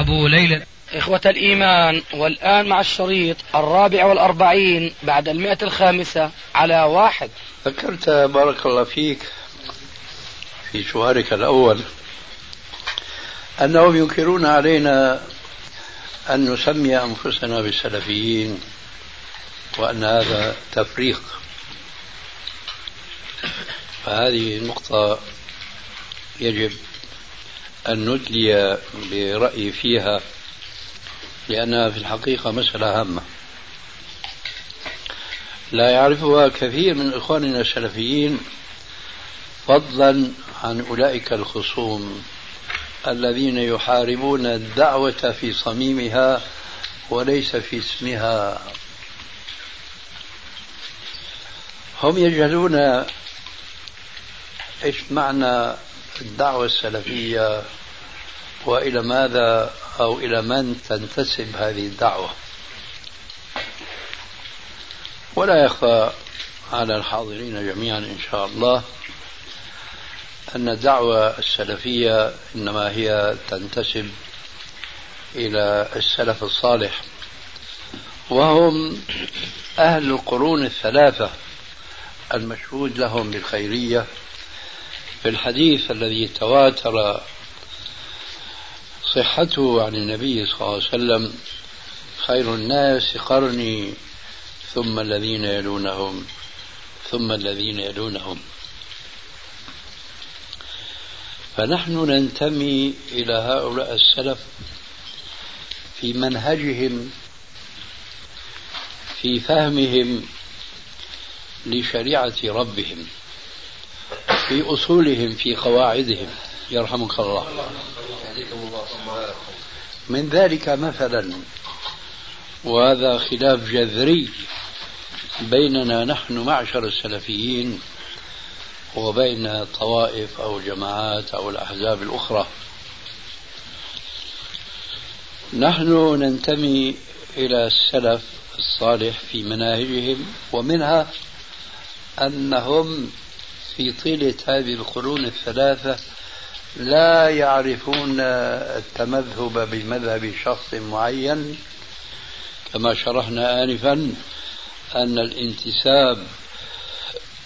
أبو ليلى. إخوة الإيمان والآن مع الشريط الرابع والأربعين بعد المئة الخامسة على واحد. ذكرت بارك الله فيك في سؤالك الأول أنهم ينكرون علينا أن نسمي أنفسنا بالسلفيين وأن هذا تفريق. فهذه نقطة يجب أن ندلي برأيي فيها لأنها في الحقيقة مسألة هامة. لا يعرفها كثير من إخواننا السلفيين فضلا عن أولئك الخصوم الذين يحاربون الدعوة في صميمها وليس في اسمها. هم يجهلون إيش معنى الدعوة السلفية وإلى ماذا أو إلى من تنتسب هذه الدعوة؟ ولا يخفى على الحاضرين جميعا إن شاء الله أن الدعوة السلفية إنما هي تنتسب إلى السلف الصالح وهم أهل القرون الثلاثة المشهود لهم بالخيرية في الحديث الذي تواتر صحته عن النبي صلى الله عليه وسلم خير الناس قرني ثم الذين يلونهم ثم الذين يلونهم. فنحن ننتمي إلى هؤلاء السلف في منهجهم في فهمهم لشريعة ربهم. في أصولهم في قواعدهم. يرحمك الله. من ذلك مثلا وهذا خلاف جذري بيننا نحن معشر السلفيين وبين طوائف أو جماعات أو الأحزاب الأخرى. نحن ننتمي إلى السلف الصالح في مناهجهم ومنها أنهم في طيلة هذه القرون الثلاثة لا يعرفون التمذهب بمذهب شخص معين كما شرحنا آنفا أن الانتساب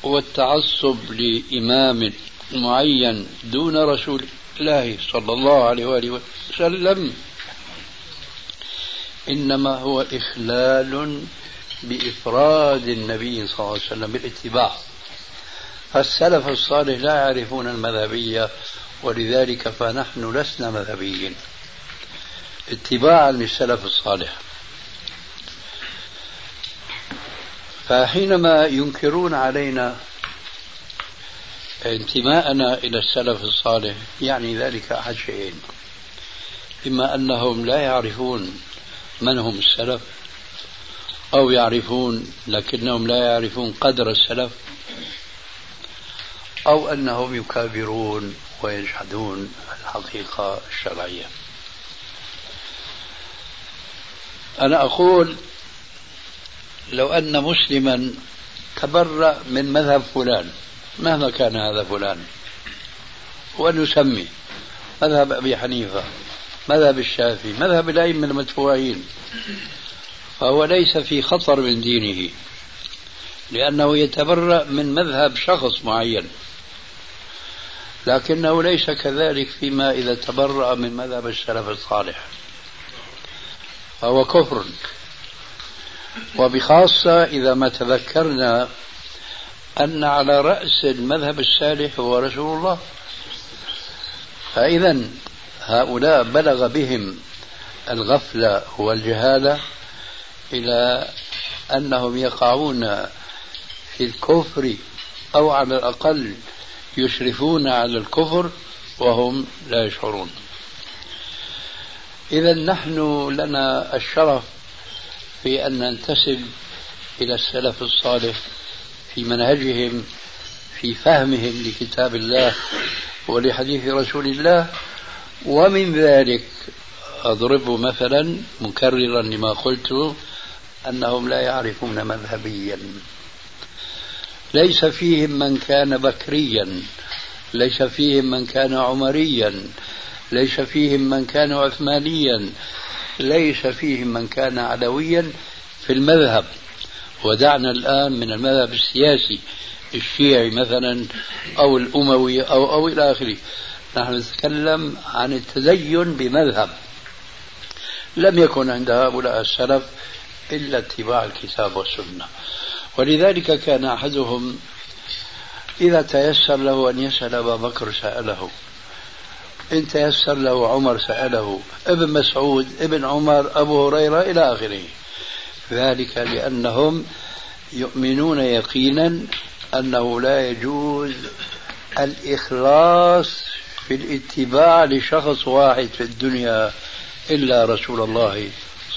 والتعصب لإمام معين دون رسول الله صلى الله عليه وآله وسلم إنما هو إخلال بإفراد النبي صلى الله عليه وسلم بالاتباع. فالسلف الصالح لا يعرفون المذهبية ولذلك فنحن لسنا مذهبيين. اتباعا للسلف الصالح. فحينما ينكرون علينا انتماءنا إلى السلف الصالح يعني ذلك أحد شيئين. إما أنهم لا يعرفون من هم السلف أو يعرفون لكنهم لا يعرفون قدر السلف أو أنهم يكابرون ويجحدون الحقيقة الشرعية. أنا أقول لو أن مسلما تبرأ من مذهب فلان مهما كان هذا فلان ونسمي مذهب أبي حنيفة مذهب الشافعي مذهب الأئمة المدفوعين فهو ليس في خطر من دينه لأنه يتبرأ من مذهب شخص معين. لكنه ليس كذلك فيما إذا تبرأ من مذهب السلف الصالح. فهو كفر. وبخاصة إذا ما تذكرنا أن على رأس المذهب الصالح هو رسول الله. فإذا هؤلاء بلغ بهم الغفلة والجهالة إلى أنهم يقعون في الكفر أو على الأقل يشرفون على الكفر وهم لا يشعرون. إذا نحن لنا الشرف في أن ننتسب إلى السلف الصالح في منهجهم في فهمهم لكتاب الله ولحديث رسول الله ومن ذلك أضرب مثلا مكررا لما قلت أنهم لا يعرفون مذهبيا. ليس فيهم من كان بكريا ليس فيهم من كان عمريا ليس فيهم من كان عثمانيا ليس فيهم من كان علويا في المذهب. ودعنا الآن من المذهب السياسي الشيعي مثلا أو الأموي أو أو إلى آخره. نحن نتكلم عن التدين بمذهب. لم يكن عند هؤلاء السلف إلا اتباع الكتاب والسنة. ولذلك كان أحدهم إذا تيسر له أن يسأل أبا بكر سأله. إن تيسر له عمر سأله. ابن مسعود ابن عمر أبو هريرة إلى آخره. ذلك لأنهم يؤمنون يقينا أنه لا يجوز الإخلاص في الاتباع لشخص واحد في الدنيا إلا رسول الله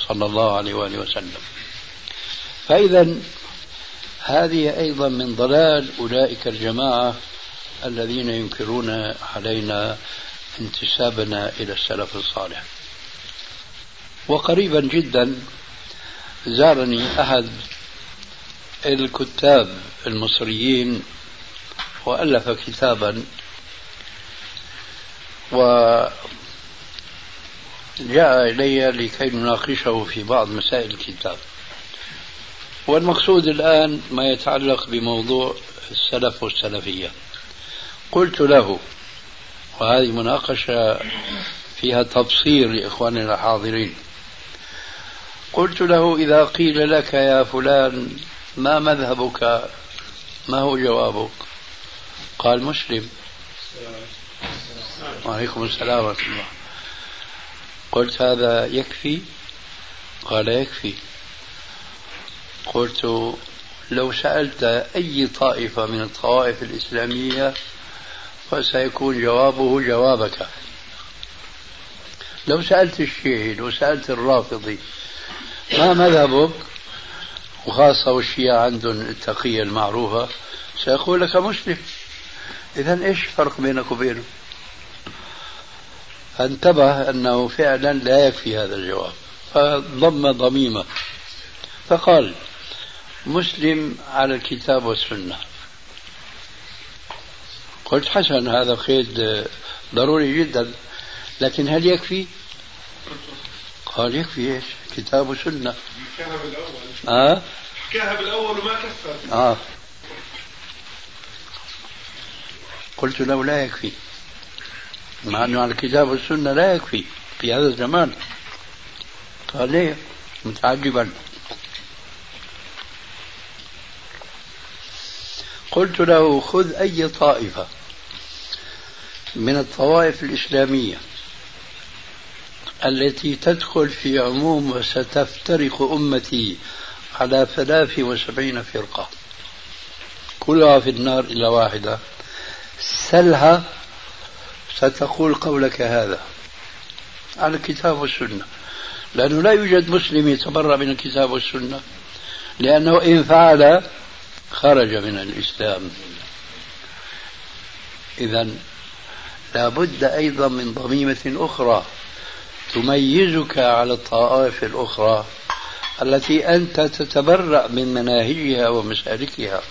صلى الله عليه وآله وسلم. فإذا هذه أيضا من ضلال أولئك الجماعة الذين ينكرون علينا انتسابنا إلى السلف الصالح. وقريبا جدا زارني أحد الكتاب المصريين وألف كتابا وجاء إلي لكي نناقشه في بعض مسائل الكتاب. والمقصود الآن ما يتعلق بموضوع السلف والسلفية. قلت له وهذه مناقشة فيها تبصير لإخواننا الحاضرين. قلت له إذا قيل لك يا فلان ما مذهبك؟ ما هو جوابك؟ قال مسلم. وعليكم السلام ورحمة الله. قلت هذا يكفي؟ قال يكفي. قلت لو سألت أي طائفة من الطوائف الإسلامية فسيكون جوابه جوابك. لو سألت الشيعي لو سألت الرافضي ما مذهبك؟ وخاصة والشيعة عندهم التقية المعروفة سيقول لك مسلم. إذا إيش الفرق بينك وبينه؟ فانتبه أنه فعلا لا يكفي هذا الجواب فضم ضميمة. فقال مسلم على الكتاب والسنة. قلت حسن هذا قيد ضروري جدا لكن هل يكفي؟ قال يكفي إيش؟ كتاب وسنة. حكاها بالأول آه؟ حكاها بالأول وما كفى آه. قلت له لا يكفي. مع أنه على الكتاب والسنة لا يكفي في هذا الزمان. قال ليه متعجبا. قلت له خذ أي طائفة من الطوائف الإسلامية التي تدخل في عموم وستفترق أمتي على ثلاث وسبعين فرقة. كلها في النار إلا واحدة. سلها ستقول قولك هذا. على الكتاب والسنة. لأنه لا يوجد مسلم يتبرأ من الكتاب والسنة. لأنه إن فعل خرج من الإسلام. إذا لابد أيضا من ضميمة أخرى تميزك على الطوائف الأخرى التي أنت تتبرأ من مناهجها ومسالكها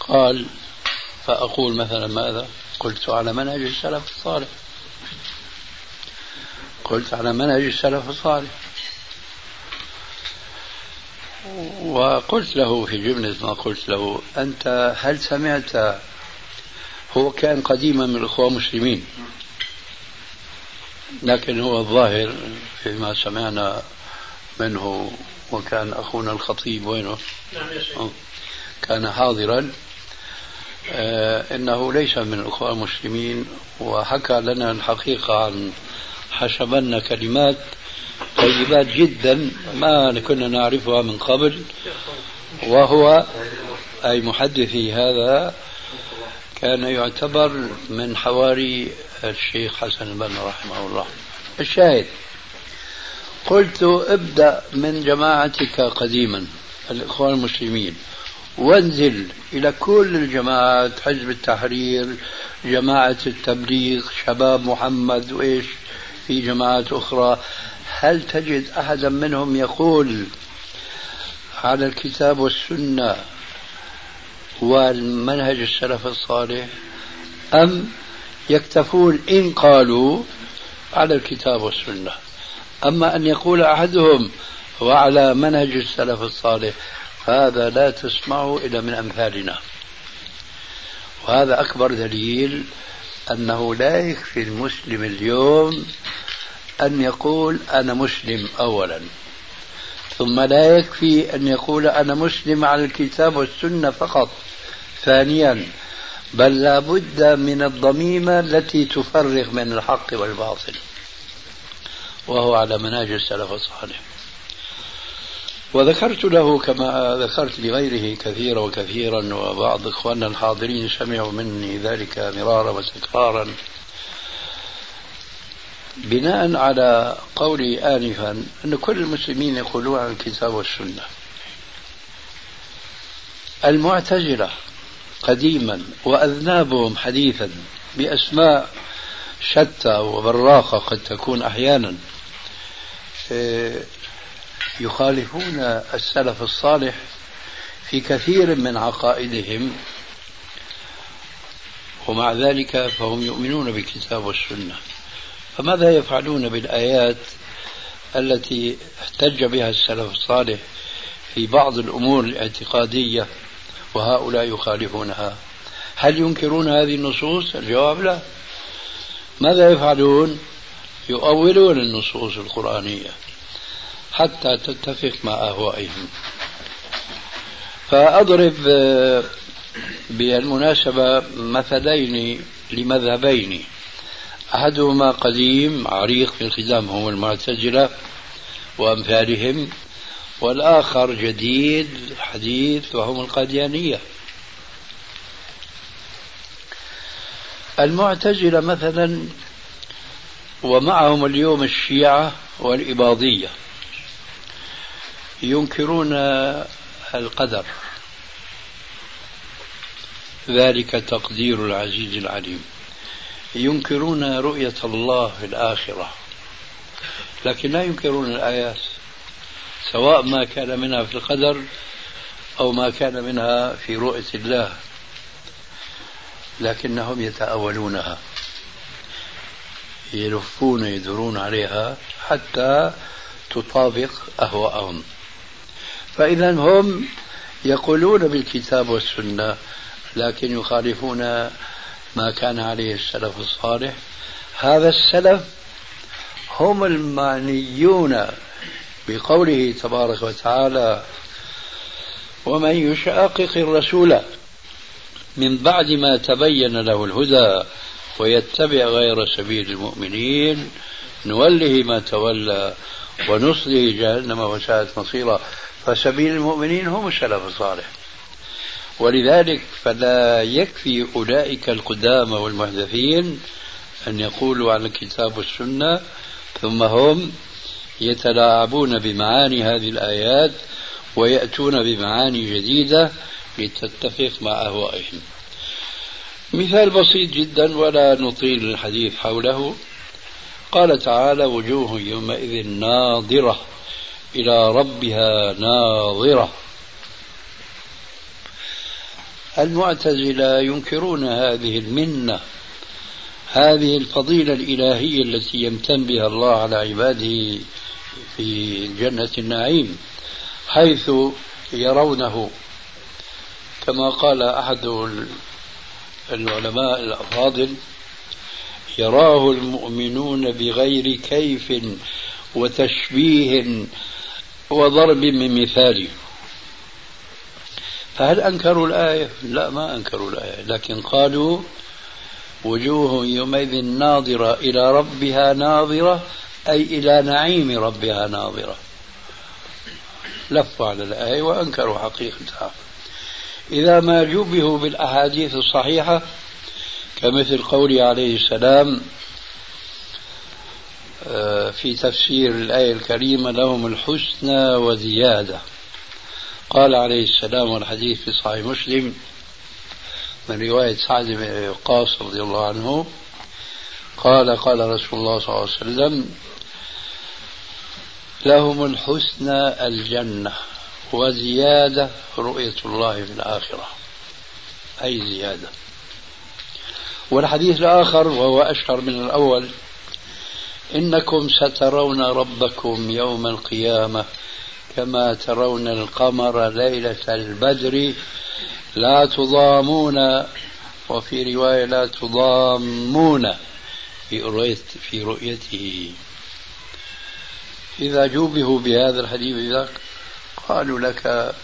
قال فأقول مثلا ماذا؟ قلت على منهج السلف الصالح. قلت على منهج السلف الصالح. وقلت له في جملة ما قلت له أنت هل سمعت؟ هو كان قديما من الإخوة المسلمين. لكن هو الظاهر فيما سمعنا منه وكان أخونا الخطيب وينه؟ نعم يا شيخ. كان حاضرا. آه إنه ليس من الاخوان المسلمين وحكى لنا الحقيقة عن حسبنا كلمات طيبات جدا ما كنا نعرفها من قبل وهو أي محدثي هذا كان يعتبر من حواري الشيخ حسن البنا رحمه الله. الشاهد قلت ابدأ من جماعتك قديما الإخوان المسلمين وانزل إلى كل الجماعات حزب التحرير جماعة التبليغ شباب محمد وإيش في جماعات أخرى. هل تجد أحدا منهم يقول على الكتاب والسنة والمنهج السلف الصالح أم يكتفون إن قالوا على الكتاب والسنة؟ أما أن يقول أحدهم وعلى منهج السلف الصالح هذا لا تسمعه إلا من أمثالنا. وهذا أكبر دليل أنه لا يكفي المسلم اليوم أن يقول أنا مسلم أولا. ثم لا يكفي أن يقول أنا مسلم على الكتاب والسنة فقط. ثانيا بل لا بد من الضميمة التي تفرق من الحق والباطل. وهو على منهج السلف الصالح. وذكرت له كما ذكرت لغيره كثيرا وكثيرا وبعض إخواننا الحاضرين سمعوا مني ذلك مرارا وتكرارا. بناء على قولي آنفا أن كل المسلمين يقولون عن الكتاب والسنة. المعتزلة قديما وأذنابهم حديثا بأسماء شتى وبراقة قد تكون أحيانا إيه، يخالفون السلف الصالح في كثير من عقائدهم ومع ذلك فهم يؤمنون بالكتاب والسنة. فماذا يفعلون بالآيات التي احتج بها السلف الصالح في بعض الأمور الاعتقادية وهؤلاء يخالفونها؟ هل ينكرون هذه النصوص؟ الجواب لا. ماذا يفعلون؟ يؤولون النصوص القرآنية حتى تتفق مع أهوائهم. فأضرب بالمناسبة مثلين لمذهبين. أحدهما قديم عريق في الخدام هم المعتزلة وأمثالهم والآخر جديد حديث وهم القاديانية. المعتزلة مثلا ومعهم اليوم الشيعة والإباضية ينكرون القدر ذلك تقدير العزيز العليم. ينكرون رؤية الله في الآخرة. لكن لا ينكرون الآيات سواء ما كان منها في القدر أو ما كان منها في رؤية الله. لكنهم يتأولونها يلفون يدورون عليها حتى تطابق أهواءهم. فإذا هم يقولون بالكتاب والسنة لكن يخالفون ما كان عليه السلف الصالح. هذا السلف هم المعنيون بقوله تبارك وتعالى ومن يشاقق الرسول من بعد ما تبين له الهدى ويتبع غير سبيل المؤمنين نوله ما تولى ونصله جهنم وساءت مصيرا. فسبيل المؤمنين هم السلف الصالح. ولذلك فلا يكفي أولئك القدامى والمحدثين أن يقولوا على الكتاب والسنة ثم هم يتلاعبون بمعاني هذه الآيات ويأتون بمعاني جديدة لتتفق مع أهوائهم. مثال بسيط جدا ولا نطيل الحديث حوله. قال تعالى وجوه يومئذ ناظرة إلى ربها ناظرة. المعتزلة ينكرون هذه المنة هذه الفضيلة الإلهية التي يمتن بها الله على عباده في جنة النعيم حيث يرونه. كما قال أحد العلماء الأفاضل يراه المؤمنون بغير كيف وتشبيه وضرب من مثال فهل أنكروا الآية؟ لا ما أنكروا الآية لكن قالوا وجوه يومئذ ناظرة إلى ربها ناظرة أي إلى نعيم ربها ناظرة. لفوا على الآية وأنكروا حقيقتها. إذا ما جبهوا بالأحاديث الصحيحة كمثل قوله عليه السلام آه، في تفسير الآية الكريمة لهم الحسنى وزيادة. قال عليه السلام والحديث في صحيح مسلم من رواية سعد بن وقاص رضي الله عنه قال قال رسول الله صلى الله عليه وسلم لهم الحسنى الجنة وزيادة رؤية الله في الآخرة. أي زيادة. والحديث الآخر وهو أشهر من الأول إنكم سترون ربكم يوم القيامة كما ترون القمر ليلة البدر لا تضامون وفي رواية لا تضامون في في رؤيته. إذا جوبه بهذا الحديث ذاك قالوا لك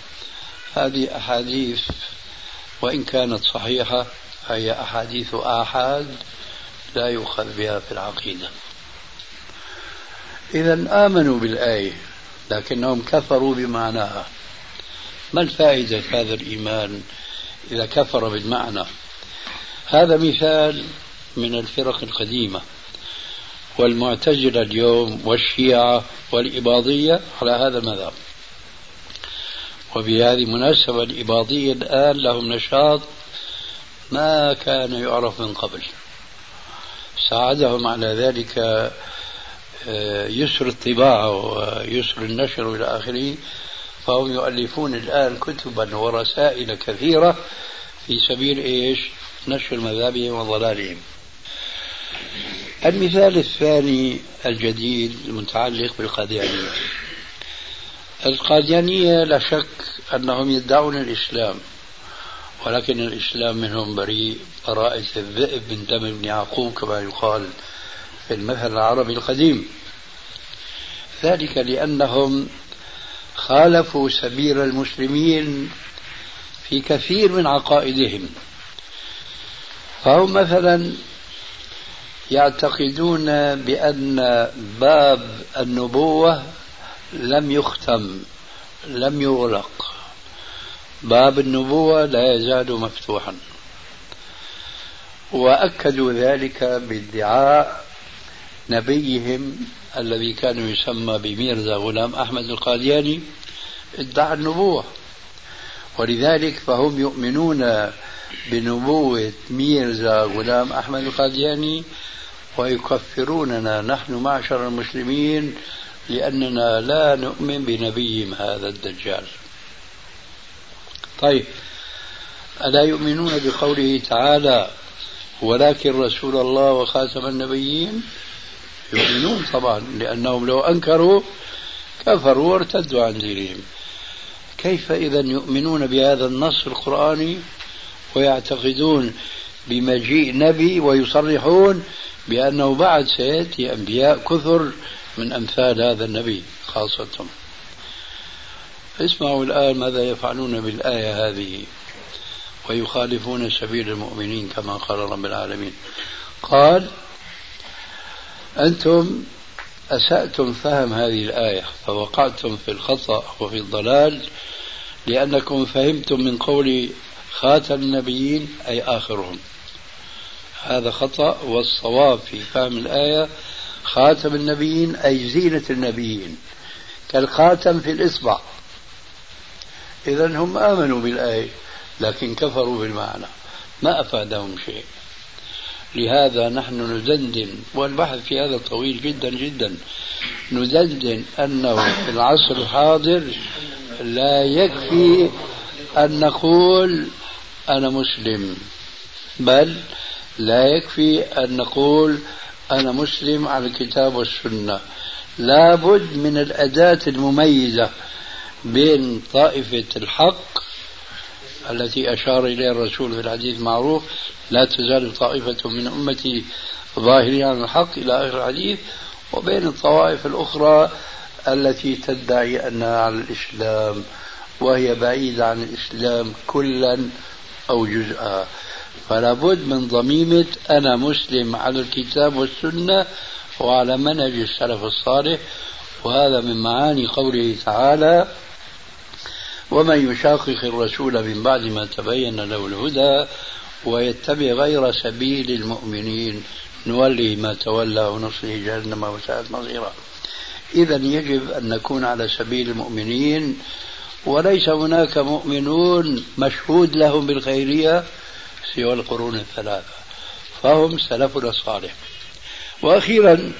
هذه أحاديث وإن كانت صحيحة فهي أحاديث آحاد لا يؤخذ بها في العقيدة. إذا آمنوا بالآية. لكنهم كفروا بمعناها ما الفائدة هذا الإيمان إذا كفر بالمعنى؟ هذا مثال من الفرق القديمة. والمعتزلة اليوم والشيعة والإباضية على هذا المذهب. وبهذه المناسبة الإباضية الآن لهم نشاط ما كان يعرف من قبل. ساعدهم على ذلك يسر الطباعة ويسر النشر إلى آخره فهم يؤلفون الآن كتبا ورسائل كثيرة في سبيل إيش؟ نشر مذاهبهم وضلالهم. المثال الثاني الجديد المتعلق بالقاديانية. القاديانية لا شك أنهم يدعون الإسلام ولكن الإسلام منهم بريء براءة الذئب من دم ابن يعقوب كما يقال. في المثل العربي القديم. ذلك لأنهم خالفوا سبيل المسلمين في كثير من عقائدهم. فهم مثلا يعتقدون بأن باب النبوة لم يختم لم يغلق. باب النبوة لا يزال مفتوحا. وأكدوا ذلك بادعاء نبيهم الذي كان يسمى بميرزا غلام أحمد القادياني ادعى النبوة. ولذلك فهم يؤمنون بنبوة ميرزا غلام أحمد القادياني ويكفروننا. نحن معشر المسلمين لأننا لا نؤمن بنبيهم هذا الدجال. طيب ألا يؤمنون بقوله تعالى ولكن رسول الله وخاتم النبيين يؤمنون طبعا لأنهم لو أنكروا كفروا وارتدوا عن دينهم. كيف إذا يؤمنون بهذا النص القرآني ويعتقدون بمجيء نبي ويصرحون بأنه بعد سيأتي أنبياء كثر من أمثال هذا النبي خاصة. اسمعوا الآن ماذا يفعلون بالآية هذه. ويخالفون سبيل المؤمنين كما قال رب العالمين. قال أنتم أسأتم فهم هذه الآية فوقعتم في الخطأ وفي الضلال لأنكم فهمتم من قول خاتم النبيين أي آخرهم. هذا خطأ والصواب في فهم الآية خاتم النبيين أي زينة النبيين. كالخاتم في الإصبع. إذا هم آمنوا بالآية لكن كفروا بالمعنى. ما أفادهم شيء. لهذا نحن ندندن والبحث في هذا طويل جدا جدا. ندندن أنه في العصر الحاضر لا يكفي أن نقول أنا مسلم بل لا يكفي أن نقول أنا مسلم على الكتاب والسنة. لابد من الأداة المميزة بين طائفة الحق التي أشار إليها الرسول في الحديث المعروف لا تزال طائفة من أمتي ظاهرين على الحق إلى آخر الحديث وبين الطوائف الأخرى التي تدعي أنها على الإسلام وهي بعيدة عن الإسلام كلا أو جزءا. فلا بد من ضميمة أنا مسلم على الكتاب والسنة وعلى منهج السلف الصالح وهذا من معاني قوله تعالى ومن يشاقق الرسول من بعد ما تبين له الهدى ويتبع غير سبيل المؤمنين نولي ما تولى ونصله جهنم وساءت مصيرا. إذا يجب أن نكون على سبيل المؤمنين وليس هناك مؤمنون مشهود لهم بالخيرية سوى القرون الثلاثة فهم سلفنا الصالح. وأخيرا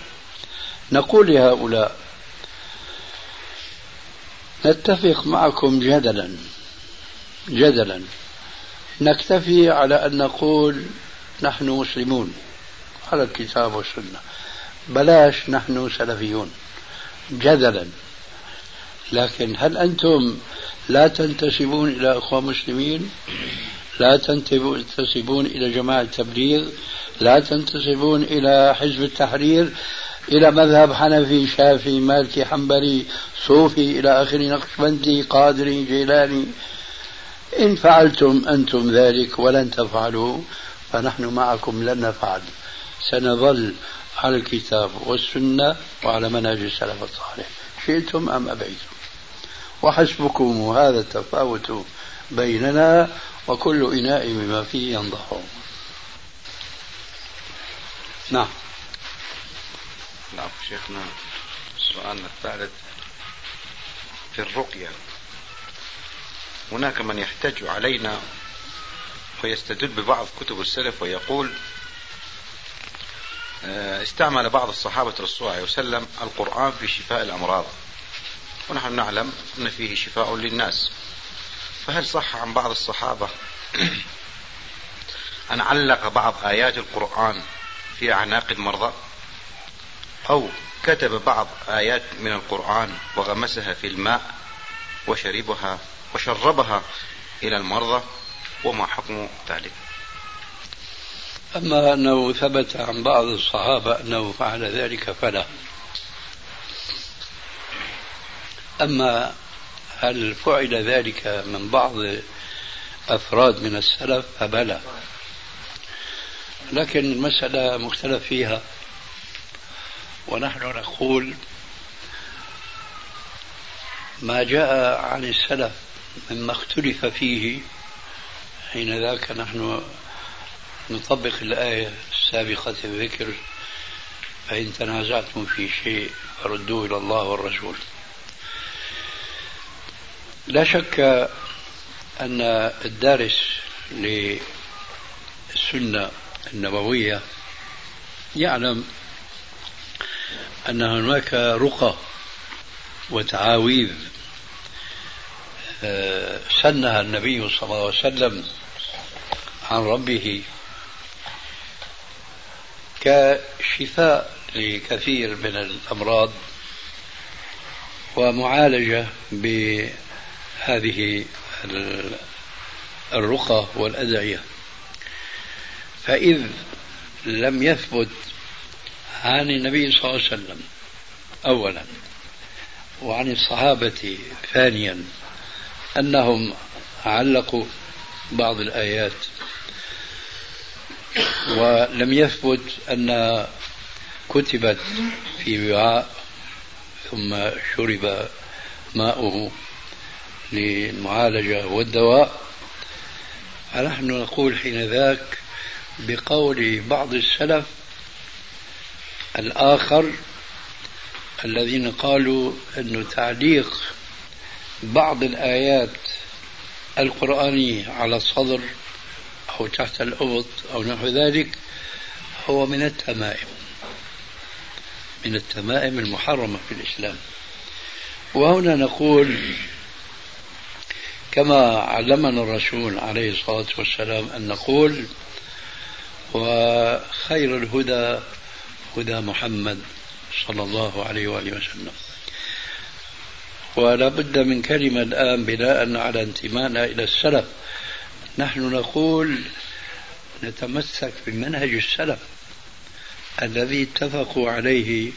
نقول لهؤلاء نتفق معكم جدلا جدلا. نكتفي على أن نقول نحن مسلمون. على الكتاب والسنة. بلاش نحن سلفيون. جدلا. لكن هل أنتم لا تنتسبون إلى أخوة مسلمين؟ لا تنتسبون إلى جماعة التبليغ لا تنتسبون إلى حزب التحرير؟ إلى مذهب حنفي شافعي مالكي حنبلي صوفي إلى آخره نقشبندي قادري جيلاني. إن فعلتم أنتم ذلك ولن تفعلوا فنحن معكم لن نفعل. سنظل على الكتاب والسنة وعلى منهج السلف الصالح. شئتم أم أبيتم؟ وحسبكم هذا التفاوت بيننا وكل إناء بما فيه ينضح نعم. نعم شيخنا سؤالنا الثالث في الرقية. هناك من يحتج علينا ويستدل ببعض كتب السلف ويقول آه، استعمل بعض الصحابة رسول الله عليه وسلم القرآن في شفاء الأمراض. ونحن نعلم أن فيه شفاء للناس. فهل صح عن بعض الصحابة أن علق بعض آيات القرآن في أعناق المرضى؟ أو كتب بعض آيات من القرآن وغمسها في الماء وشربها وشربها إلى المرضى وما حكم ذلك؟ أما أنه ثبت عن بعض الصحابة أنه فعل ذلك فلا. أما هل فعل ذلك من بعض أفراد من السلف؟ فبلى. لكن المسألة مختلف فيها. ونحن نقول ما جاء عن السلف مما اختلف فيه حين ذاك نحن نطبق الآية السابقة الذكر فإن تنازعتم في شيء فردوه إلى الله والرسول. لا شك أن الدارس للسنة النبوية يعلم أن هناك رقى وتعاويذ آه، سنها النبي صلى الله عليه وسلم عن ربه كشفاء لكثير من الأمراض ومعالجة بهذه الرقى والأدعية. فإذ لم يثبت عن النبي صلى الله عليه وسلم أولا وعن الصحابة ثانيا أنهم علقوا بعض الآيات ولم يثبت أن كتبت في وعاء ثم شرب ماؤه للمعالجة والدواء. فنحن نقول حين ذاك بقول بعض السلف الآخر الذين قالوا أن تعليق بعض الآيات القرآنية على الصدر أو تحت الأبط أو نحو ذلك هو من التمائم من التمائم المحرمة في الإسلام. وهنا نقول كما علمنا الرسول عليه الصلاة والسلام أن نقول وخير الهدى هدى محمد صلى الله عليه وآله وسلم. ولا بد من كلمة الآن بناء على انتمائنا إلى السلف. نحن نقول نتمسك بمنهج السلف الذي اتفقوا عليه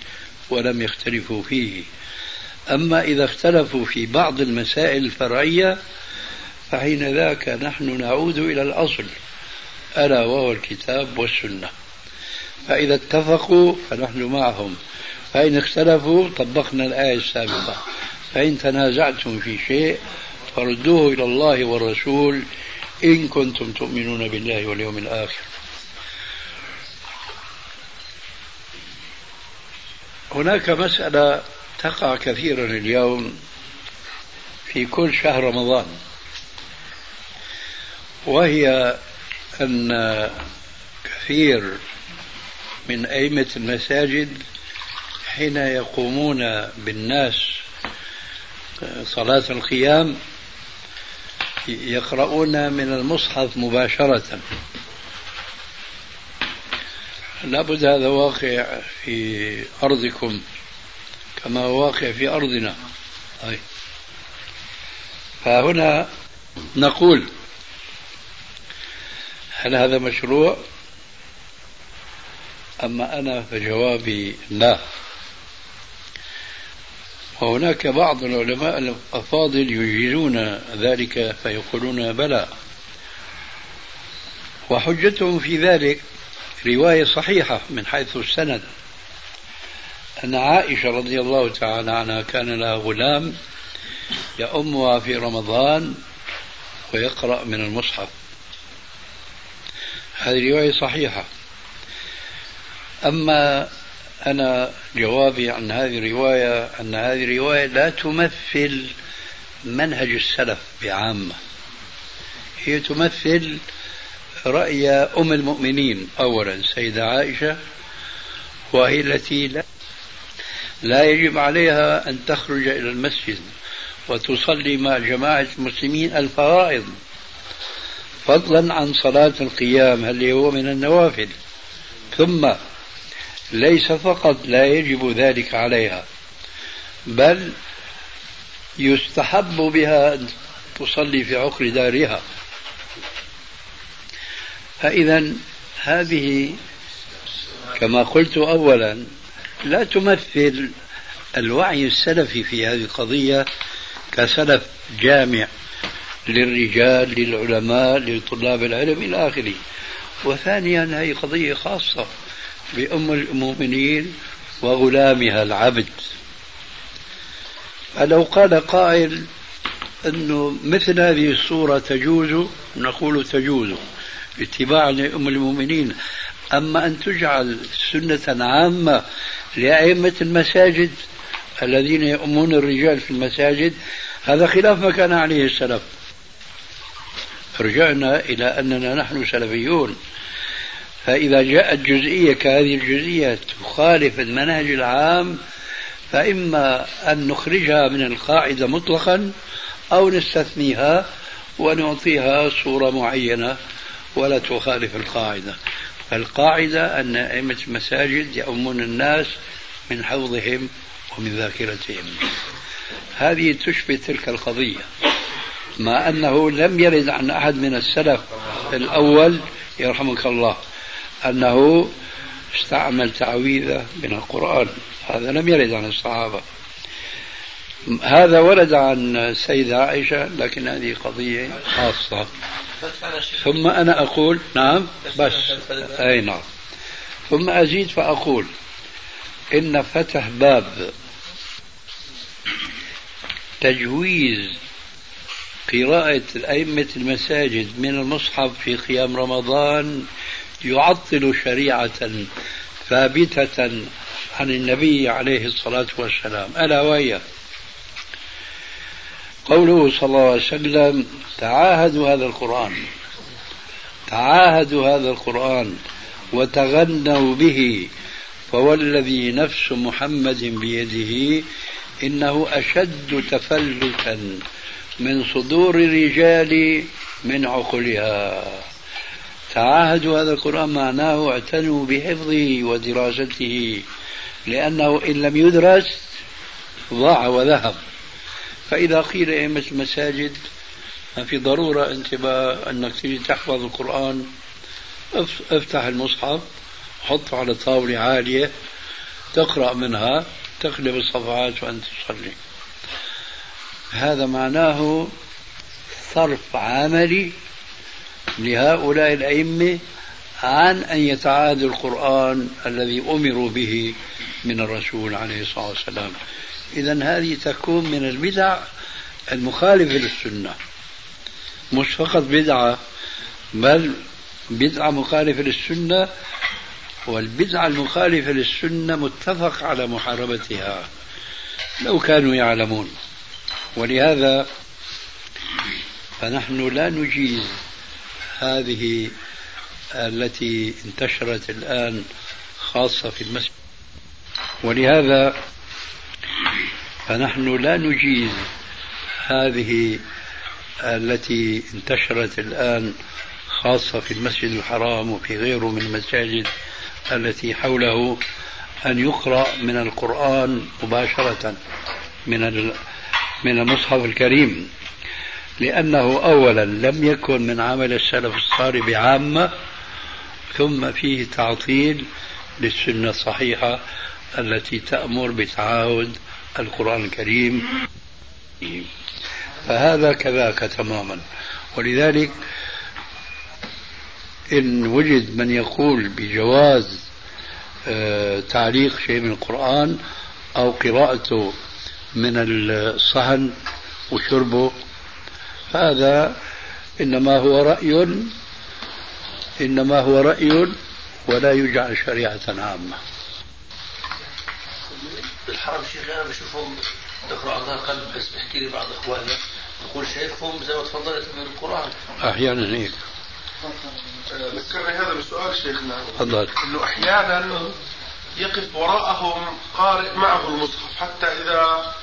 ولم يختلفوا فيه. أما إذا اختلفوا في بعض المسائل الفرعية فحين ذاك نحن نعود إلى الأصل ألا وهو الكتاب والسنة. فإذا اتفقوا فنحن معهم. فإن اختلفوا طبقنا الآية السابقة. فإن تنازعتم في شيء فردوه إلى الله والرسول إن كنتم تؤمنون بالله واليوم الآخر. هناك مسألة تقع كثيرا اليوم في كل شهر رمضان وهي أن كثير من أئمة المساجد حين يقومون بالناس صلاة القيام يقرؤون من المصحف مباشرة. لابد هذا واقع في أرضكم كما هو واقع في أرضنا. أي. فهنا نقول هل هذا مشروع؟ أما أنا فجوابي لا. وهناك بعض العلماء الأفاضل يجيزون ذلك فيقولون بلى. وحجتهم في ذلك رواية صحيحة من حيث السند. أن عائشة رضي الله تعالى عنها كان لها غلام يأمها في رمضان ويقرأ من المصحف. هذه رواية صحيحة. أما أنا جوابي عن هذه الرواية أن هذه الرواية لا تمثل منهج السلف بعامة. هي تمثل رأي أم المؤمنين أولا سيدة عائشة وهي التي لا, لا يجب عليها أن تخرج إلى المسجد وتصلي مع جماعة المسلمين الفرائض فضلا عن صلاة القيام اللي هو من النوافل؟ ثم ليس فقط لا يجب ذلك عليها بل يستحب بها أن تصلي في عقر دارها. فإذا هذه كما قلت أولا لا تمثل الوعي السلفي في هذه القضية كسلف جامع للرجال للعلماء لطلاب العلم إلى آخره. وثانيا هذه قضية خاصة بأم المؤمنين وغلامها العبد. فلو قال قائل أنه مثل هذه الصورة تجوز؟ نقول تجوز اتباعا لأم المؤمنين. أما أن تجعل سنة عامة لأئمة المساجد الذين يؤمون الرجال في المساجد هذا خلاف ما كان عليه السلف. رجعنا إلى أننا نحن سلفيون. فإذا جاءت جزئية كهذه الجزئية تخالف المنهج العام فإما أن نخرجها من القاعدة مطلقا أو نستثنيها ونعطيها صورة معينة ولا تخالف القاعدة. فالقاعدة أن أئمة المساجد يؤمون الناس من حوضهم ومن ذاكرتهم. هذه تشبه تلك القضية. مع أنه لم يرد عن أحد من السلف الأول يرحمك الله. أنه استعمل تعويذة من القرآن. هذا لم يرد عن الصحابة. هذا ورد عن السيدة عائشة لكن هذه قضية خاصة. ثم أنا أقول نعم بس. أي نعم. ثم أزيد فأقول إن فتح باب تجويز قراءة أئمة المساجد من المصحف في قيام رمضان يعطل شريعة ثابتة عن النبي عليه الصلاة والسلام. ألا وهي؟ قوله صلى الله عليه وسلم تعاهدوا هذا القرآن تعاهدوا هذا القرآن وتغنوا به فوالذي نفس محمد بيده إنه أشد تفلتا من صدور الرجال من عقلها تعاهدوا هذا القرآن معناه اعتنوا بحفظه ودراسته لأنه إن لم يدرس ضاع وذهب. فإذا قيل أئمة المساجد ما في ضرورة أنت أنك تجي تحفظ القرآن؟ افتح المصحف حطه على طاولة عالية تقرأ منها تقلب الصفحات وأنت تصلي. هذا معناه صرف عملي لهؤلاء الأئمة عن أن يتعادوا القرآن الذي أمروا به من الرسول عليه الصلاة والسلام. إذا هذه تكون من البدع المخالفة للسنة. مش فقط بدعة بل بدعة مخالفة للسنة والبدعة المخالفة للسنة متفق على محاربتها. لو كانوا يعلمون. ولهذا فنحن لا نجيز هذه التي انتشرت الآن خاصة في المسجد. ولهذا فنحن لا نجيز هذه التي انتشرت الآن خاصة في المسجد الحرام وفي غيره من المساجد التي حوله أن يقرأ من القرآن مباشرة من من المصحف الكريم. لأنه أولا لم يكن من عمل السلف الصالح بعامة ثم فيه تعطيل للسنة الصحيحة التي تأمر بتعاهد القرآن الكريم. فهذا كذاك تماما. ولذلك إن وجد من يقول بجواز آه، تعليق شيء من القرآن أو قراءته من الصحن وشربه هذا إنما هو رأي إنما هو رأي ولا يجعل شريعة عامة. بالحرم شيخ أنا بشوفهم تقرا على قلب بس بحكي لي بعض اخواننا يقول شيخهم زي ما تفضلت من القرآن. أحيانا هيك. ذكرني هذا بسؤال شيخنا. تفضل. إنه أحيانا يقف وراءهم قارئ معه المصحف حتى إذا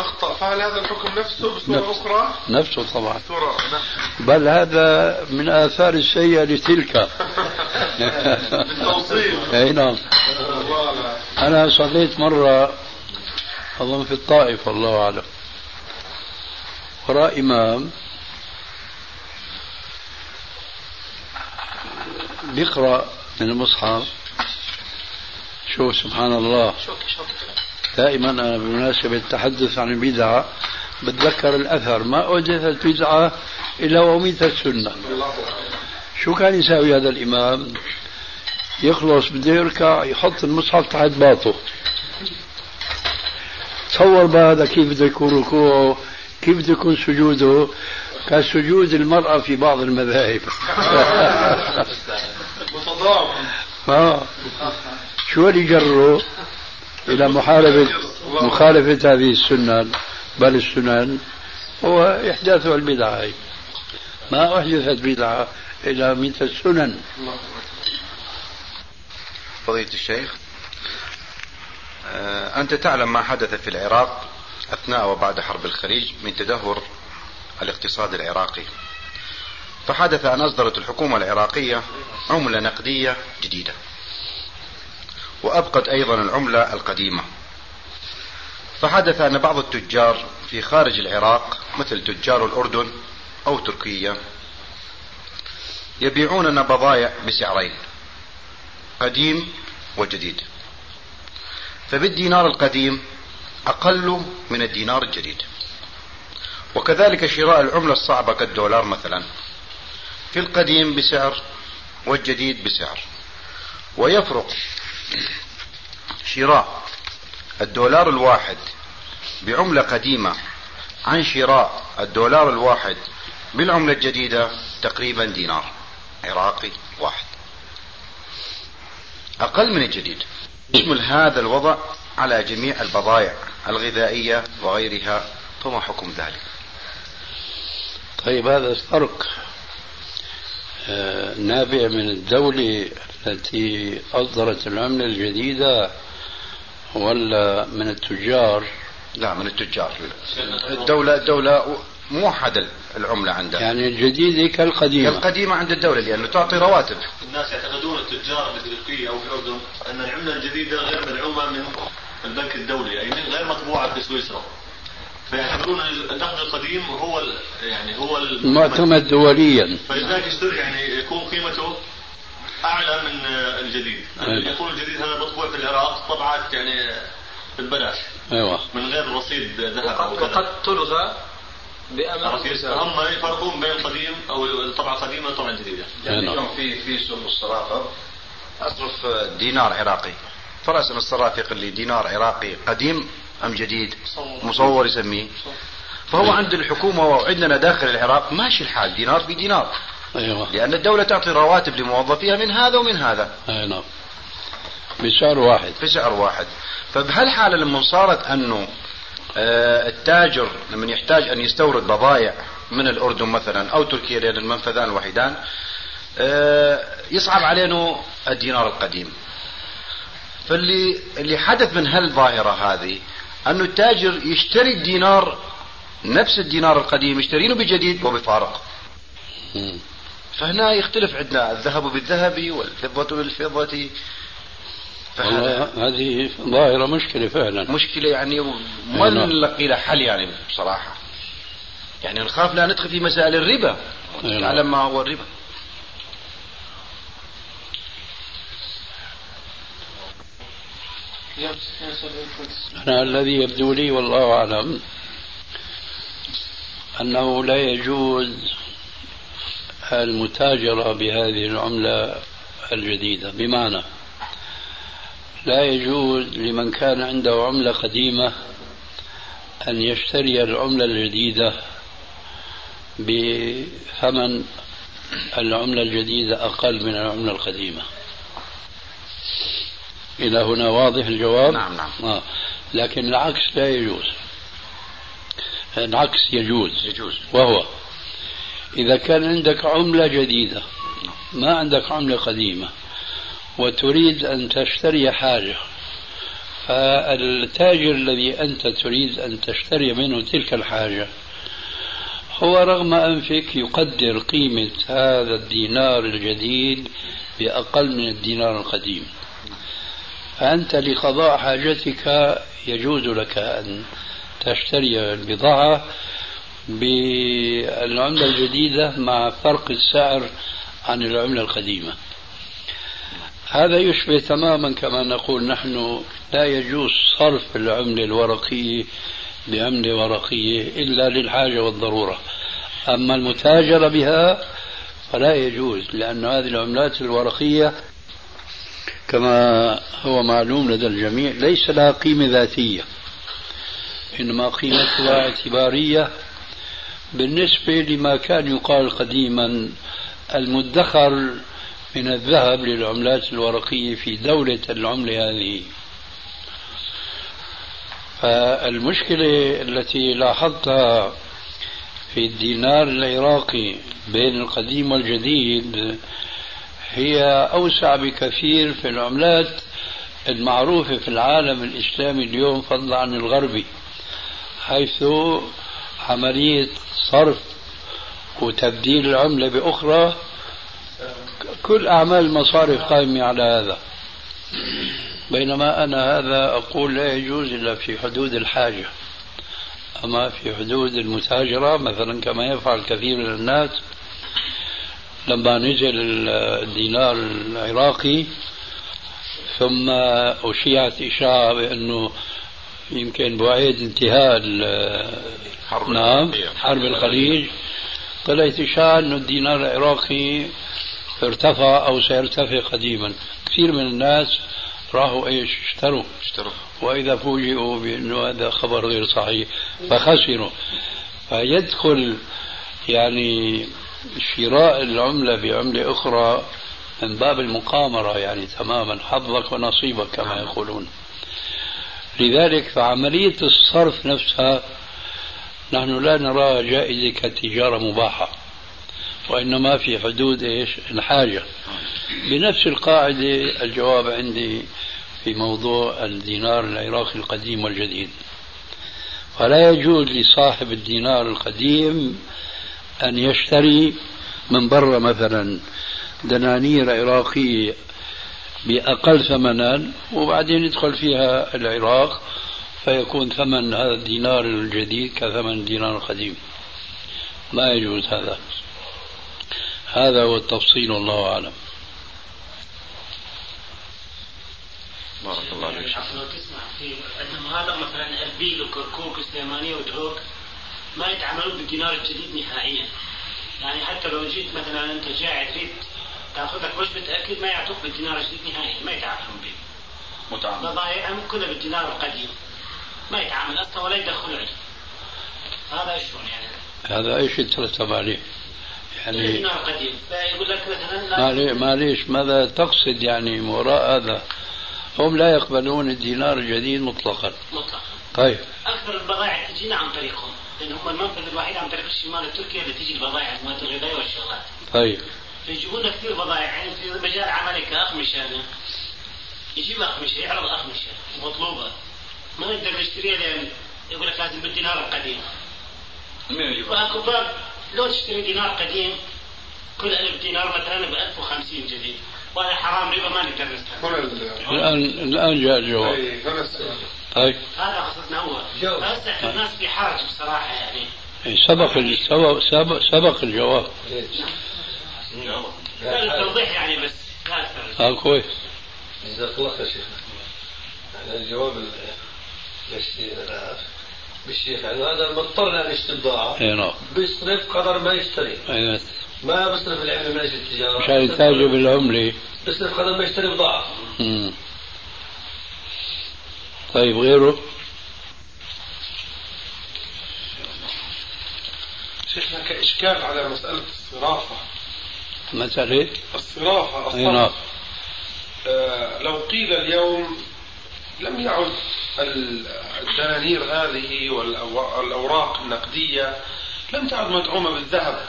أخطأ. فهل هذا الحكم نفسه بصورة نفس. أخرى؟ نفسه طبعا. صورة نعم. بل هذا من آثار السيئة لتلك. بالتوصيل. أي نعم. أنا صليت مرة أظن في الطائف والله أعلم. وراء إمام. بيقرأ من المصحف. شوف سبحان الله. دائما أنا بمناسبة التحدث عن البدعة بتذكر الأثر. ما أحدثت بدعة إلا وأميتت السنة. شو كان يساوي هذا الإمام؟ يخلص بده يركع يحط المصحف تحت باطه. تصور بقى هذا كيف بده يكون ركوعه كيف بده يكون سجوده. كسجود المرأة في بعض المذاهب. متضامن آه. شو اللي جره؟ إلى محاربة مخالفة هذه السنن بل السنن هو إحداث البدعة. ما أحدثت بدعة إلا مثل السنن؟ فضيلة الشيخ آه، أنت تعلم ما حدث في العراق أثناء وبعد حرب الخليج من تدهور الاقتصاد العراقي. فحدث أن أصدرت الحكومة العراقية عملة نقدية جديدة. وأبقت أيضا العملة القديمة. فحدث أن بعض التجار في خارج العراق مثل تجار الأردن أو تركيا يبيعون بضائع بسعرين قديم وجديد. فبالدينار القديم أقل من الدينار الجديد. وكذلك شراء العملة الصعبة كالدولار مثلا في القديم بسعر والجديد بسعر. ويفرق شراء. الدولار الواحد بعملة قديمة عن شراء الدولار الواحد بالعملة الجديدة تقريبا دينار عراقي واحد. أقل من الجديد. يشمل هذا الوضع على جميع البضائع الغذائية وغيرها فما حكم ذلك؟ طيب هذا فرق نابع من الدولة التي أصدرت العملة الجديدة ولا من التجار؟ لا من التجار. الدولة الدولة موحدة العملة عندها. يعني الجديدة كالقديمة. القديمة عند الدولة لأنه تعطي رواتب. الناس يعتقدون التجار تركيا أو في الأردن أن العملة الجديدة غير مدعومة من البنك الدولي اي من غير مطبوعة في سويسرا. فيعتبرون النقد القديم هو ال- يعني هو ال- معتمد دوليا. فلذلك يصير يعني يكون قيمته أعلى من الجديد. أيوة. يكون الجديد هذا مطبوع في العراق طبعات يعني ببلاش أيوه. من غير رصيد ذهب أو وقد, كذا وقد تلغى؟ هم يفرقون بين القديم أو الطبعة القديمة والطبعة الجديدة. نعم. اليوم في في سوق الصرافة. أصرف دينار عراقي. فرسم الصرافي يقول لي دينار عراقي قديم أم جديد؟ مصور. يسميه. فهو عند الحكومة وعندنا داخل العراق ماشي الحال دينار في دينار أيوه. لأن الدولة تعطي رواتب لموظفيها من هذا ومن هذا. أي نعم. بسعر واحد. بسعر واحد. فبهالحالة لما صارت أنه آه، التاجر لما يحتاج أن يستورد بضائع من الأردن مثلا أو تركيا لأن المنفذان الوحيدان آه، يصعب علينا الدينار القديم. فاللي اللي حدث من هالظاهرة هذه أنه التاجر يشتري الدينار نفس الدينار القديم يشترينه بجديد وبفارق. فهنا يختلف عندنا الذهب بالذهب والفضة بالفضة والله هذه ظاهرة مشكلة فعلا مشكلة يعني ما نعم. نلقي لها حل يعني بصراحة يعني نخاف لا ندخل في مسائل الربا نعم. تعلم ما هو الربا أنا الذي يبدو لي والله أعلم أنه لا يجوز المتاجرة بهذه العملة الجديدة. بمعنى لا يجوز لمن كان عنده عملة قديمة أن يشتري العملة الجديدة بثمن العملة الجديدة أقل من العملة القديمة. إلى هنا واضح الجواب؟ نعم، نعم. آه. لكن العكس لا يجوز. العكس يجوز. يجوز. وهو إذا كان عندك عملة جديدة ما عندك عملة قديمة وتريد أن تشتري حاجة فالتاجر الذي أنت تريد أن تشتري منه تلك الحاجة هو رغم أنفك يقدر قيمة هذا الدينار الجديد بأقل من الدينار القديم. فأنت لقضاء حاجتك يجوز لك أن تشتري البضاعة بالعملة الجديدة مع فرق السعر عن العملة القديمة. هذا يشبه تماما كما نقول نحن لا يجوز صرف العملة الورقية بعملة ورقية إلا للحاجة والضرورة. أما المتاجرة بها فلا يجوز لأن هذه العملات الورقية كما هو معلوم لدى الجميع ليس لها قيمة ذاتية إنما قيمتها اعتبارية بالنسبة لما كان يقال قديما المدخر من الذهب للعملات الورقية في دولة العملة هذه. فالمشكلة التي لاحظتها في الدينار العراقي بين القديم والجديد هي أوسع بكثير في العملات المعروفة في العالم الإسلامي اليوم فضلا عن الغربي حيث عملية صرف وتبديل العملة بأخرى كل أعمال المصارف قائمة على هذا. بينما أنا هذا أقول لا يجوز إلا في حدود الحاجة. أما في حدود المتاجرة مثلا كما يفعل كثير من الناس لما نزل الدينار العراقي ثم أشيعت إشاعة بأنه يمكن بعيد انتهاء حرب نعم الخليج. حرب الخليج. طلعت إشاعة أنه الدينار العراقي ارتفع أو سيرتفع قديما. كثير من الناس راحوا إيش؟ اشتروا. اشتروا. وإذا فوجئوا بأنه هذا خبر غير صحيح فخسروا. فيدخل يعني شراء العملة بعملة أخرى من باب المقامرة يعني تماما حظك ونصيبك كما يقولون. لذلك فعملية الصرف نفسها نحن لا نراها جائزة كتجارة مباحة وإنما في حدود إيش؟ الحاجة. بنفس القاعدة الجواب عندي في موضوع الدينار العراقي القديم والجديد. فلا يجوز لصاحب الدينار القديم أن يشتري من برا مثلا دنانير عراقية بأقل ثمنا وبعدين يدخل فيها العراق فيكون ثمن هذا الدينار الجديد كثمن الدينار القديم ما يجوز هذا. هذا هو التفصيل والله أعلم. بارك الله فيك. لو تسمع في عندنا هذا مثلا إربيل وكركوك وسليمانية ودهوك ما يتعاملون بالدينار الجديد نهائيا. يعني حتى لو جيت مثلا أنت جاي تريد تاخذ لك وجبه اكل ما يعطوك بالدينار الجديد نهائيا. ما يتعاملون به. متعامل. بضائعهم كلها بالدينار القديم. ما يتعامل أصلا ولا يدخل عليه هذا شلون يعني؟ هذا إيش يترتب عليه؟ يعني دينار قديم. فيقول لك مثلا معلي- معليش ماذا تقصد يعني وراء هذا؟ هم لا يقبلون الدينار الجديد مطلقا. مطلقا. طيب. أكثر البضائع تجينا عن طريقهم. لأن هم المنفذ الوحيد عن طريق الشمال التركي اللي تجي البضائع المواد الغذائيه والشغلات. طيب. فيجيبون لنا كثير بضائع. يعني في مجال عملي كأقمشة أنا يجيب أقمشة يعرض أقمشة مطلوبة. ما نقدر نشتريها لأن يقول لك لازم بالدينار القديم. فأكو باب لو تشتري دينار قديم كل ألف دينار مثلا ب 1050 جديد وهذا حرام ربا ما نقدر نستخدمه. الان الآن جاء الجواب السؤال. طيب هذا قصدنا هو بس الناس في حرج بصراحة يعني. إيه، سبق سبق سبق, سبق الجواب. التوضيح يعني بس. آه كويس. جزاك الله خير شيخنا. يعني الجواب بالشيخ يعني هذا مضطر يشتري بضاعه اي نعم. بيصرف قدر ما يشتري. أي ما بيصرف العلم من أجل التجارة. مشان يتاجر بالعملة. بيصرف قدر ما يشتري بضاعة. طيب غيره؟ شيخنا كإشكال على مسألة الصرافة مسألة الصرافة أي نعم. الصرف آه، لو قيل اليوم لم يعد ال- الدنانير هذه والأوراق النقدية لم تعد مدعومة بالذهب.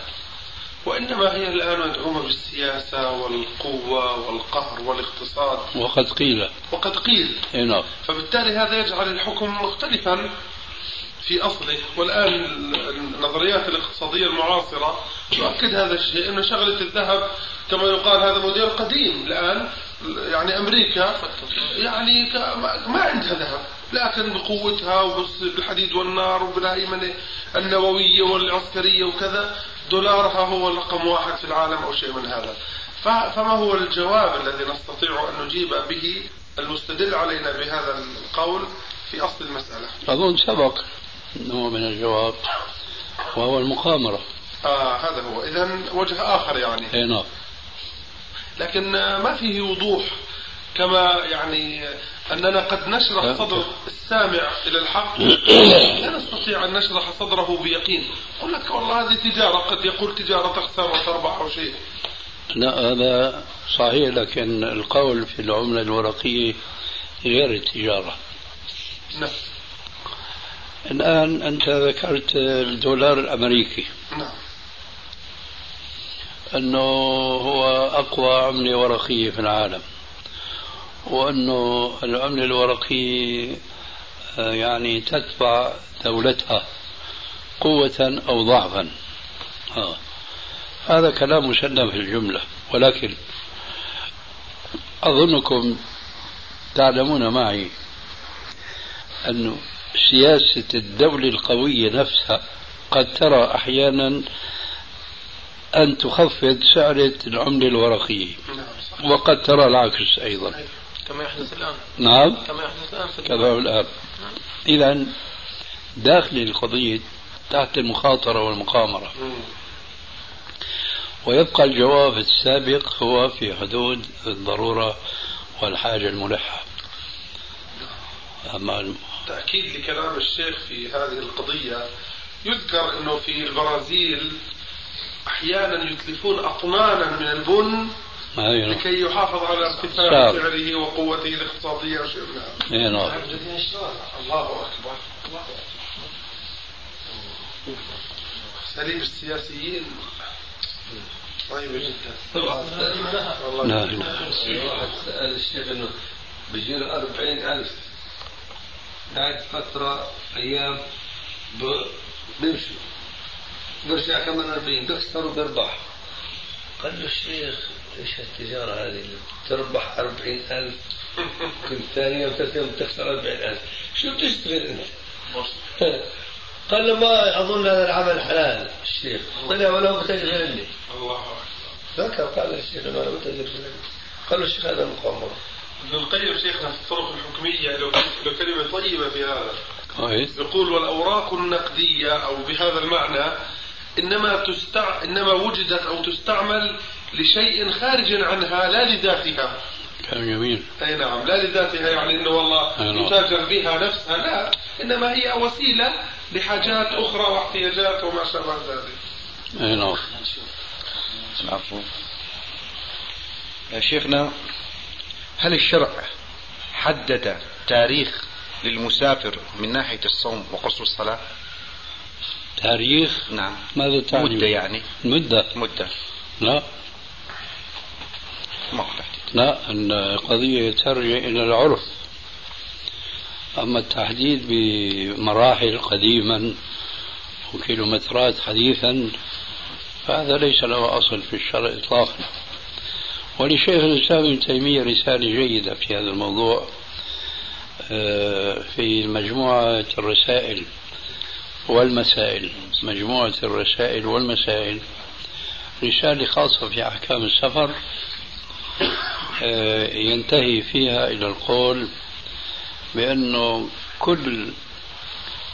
وإنما هي الآن مدعومة بالسياسة والقوة والقهر والاقتصاد. وقد قيل. وقد قيل. نعم فبالتالي هذا يجعل الحكم مختلفا في أصله. والآن النظريات الاقتصادية المعاصرة تؤكد هذا الشيء إنه شغلة الذهب كما يقال هذا موديل قديم. الآن يعني أمريكا يعني ما ما عندها ذهب لكن بقوتها وبالحديد والنار وبالهيمنه النووية والعسكرية وكذا. دولارها هو رقم واحد في العالم أو شيء من هذا. فما هو الجواب الذي نستطيع أن نجيب به المستدل علينا بهذا القول في أصل المسألة؟ أظن سبق نوع من الجواب وهو المقامرة آه هذا هو. اذا وجه آخر يعني. أي نعم. لكن ما فيه وضوح كما يعني أننا قد نشرح صدر السامع إلى الحق. لا نستطيع أن نشرح صدره بيقين. يقول لك والله هذه تجارة قد يقول تجارة تخسر وتربح أو شيء. لا هذا صحيح لكن القول في العملة الورقية غير التجارة. نعم. الآن أنت ذكرت الدولار الأمريكي. نعم. أنه هو أقوى عملة ورقية في العالم. وأنه العملة الورقية آه، يعني تتبع دولتها قوة أو ضعفا. آه. هذا كلام مسلم في الجملة ولكن أظنكم تعلمون معي أن سياسة الدولة القوية نفسها قد ترى أحيانا أن تخفض سعر العملة الورقية نعم وقد ترى العكس أيضا. كما يحدث الآن. نعم. كما يحدث الآن في كما الآن. إذا داخل القضية تحت المخاطرة والمقامرة. مم. ويبقى الجواب السابق هو في حدود الضرورة والحاجة الملحة. أما الم- تأكيد لكلام الشيخ في هذه القضية يذكر أنه في البرازيل أحيانا يتلفون أطنانا من البن أي نعم. لكي يحافظ على ارتفاع سعر. سعره وقوته الاقتصادية هذا أي نعم. الله أكبر الله أكبر سليم السياسيين. طيبة جدا طبعا واحد سأل الشيخ إنه بيجينا أربعين ألف قاعد فترة أيام ب- بيمشوا. برجع كمان أربعين بيخسر وبيربح قال له الشيخ إيش هالتجارة هذه؟ اللي تربح أربعين ألف كل ثاني يوم ثالث يوم تخسر أربعين ألف. شو بتشتغل أنت؟ قال له ما أظن هذا العمل حلال الشيخ. طلع ولا هو بتجر عندي الله أكبر. ذكر قال الشيخ ما أنا بتجر قال له الشيخ هذا مقامرة ابن القيم شيخنا في الطرق الحكمية له له كلمة طيبة في هذا. كويس. يقول والأوراق النقدية أو بهذا المعنى إنما تستع... إنما وجدت أو تستعمل لشيء خارج عنها لا لذاتها. كلام جميل. أي نعم لا لذاتها يعني إنه والله نعم. يتاجر بها نفسها لا. إنما هي وسيلة لحاجات أخرى واحتياجات وما شابه ذلك. أي نعم. العفو. يا شيخنا هل الشرع حدد تاريخ للمسافر من ناحية الصوم وقصر الصلاة؟ تاريخ نعم. ماذا تعني؟ مدة يعني. مدة. مدة. لا. ما لا القضية ترجع إلى العرف. أما التحديد بمراحل قديما وكيلومترات حديثا فهذا ليس له أصل في الشرع إطلاقا. ولشيخ الإسلام ابن تيمية رسالة جيدة في هذا الموضوع آه، في مجموعة الرسائل. والمسائل مجموعة الرسائل والمسائل. رسالة خاصة في أحكام السفر آه، ينتهي فيها إلى القول بأنه كل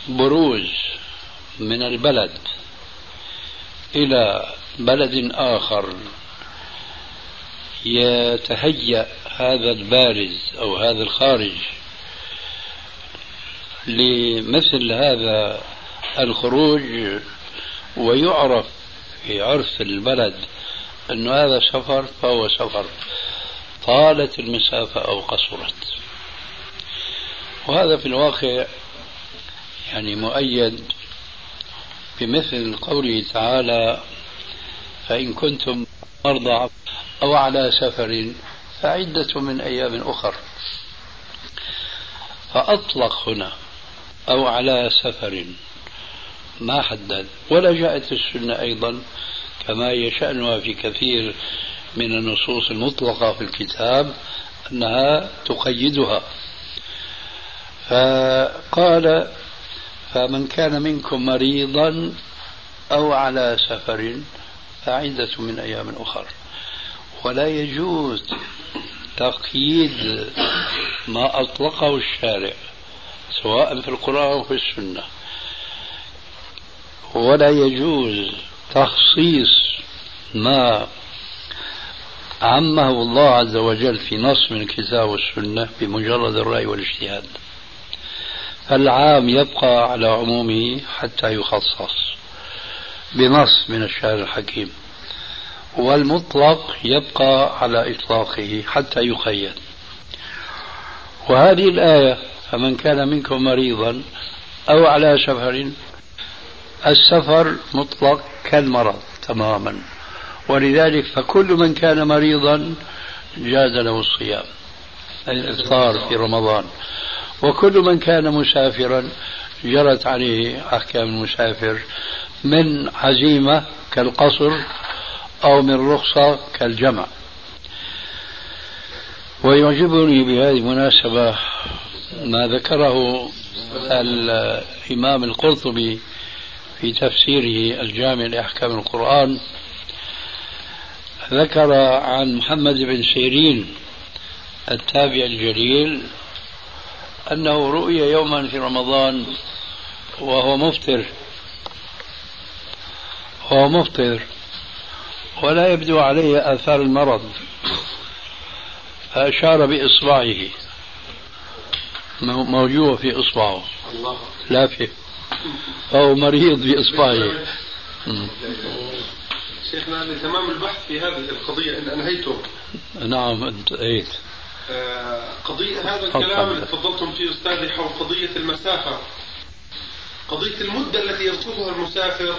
بروز من البلد إلى بلد آخر يتهيأ هذا البارز أو هذا الخارج لمثل هذا الخروج ويعرف في عرف البلد أن هذا سفر فهو سفر. طالت المسافة أو قصرت. وهذا في الواقع يعني مؤيد بمثل قوله تعالى فإن كنتم مرضى أو على سفر فعدة من أيام أخر. فأطلق هنا أو على سفر ما حدد. ولا جاءت السنة أيضا كما هي شأنها في كثير من النصوص المطلقة في الكتاب أنها تقيدها. فقال فمن كان منكم مريضا أو على سفر فعدة من أيام أخر. ولا يجوز تقييد ما أطلقه الشارع سواء في القرآن أو في السنة. ولا يجوز تخصيص ما عمه الله عز وجل في نص من الكتاب والسنة بمجرد الرأي والاجتهاد. فالعام يبقى على عمومه حتى يخصص بنص من الشارع الحكيم والمطلق يبقى على إطلاقه حتى يقيد وهذه الآية فمن كان منكم مريضا أو على سفر السفر مطلق كالمرض تماما. ولذلك فكل من كان مريضا جاز له الصيام الإفطار في رمضان. وكل من كان مسافرا جرت عليه أحكام المسافر من عزيمة كالقصر أو من رخصة كالجمع. ويعجبني بهذه المناسبة ما ذكره الإمام القرطبي في تفسيره الجامع لأحكام القرآن ذكر عن محمد بن سيرين التابع الجليل أنه رؤي يوما في رمضان وهو مفطر وهو مفطر ولا يبدو عليه آثار المرض فأشار بإصبعه موجوع في إصبعه لا في فهو مريض بإصبعه شيخنا لتمام البحث في هذه القضية إن أنهيتم نعم انتهيت آه، قضية هذا الكلام اللي تفضلتم فيه أستاذي حول قضية المسافة. قضية المدة التي يمكثها المسافر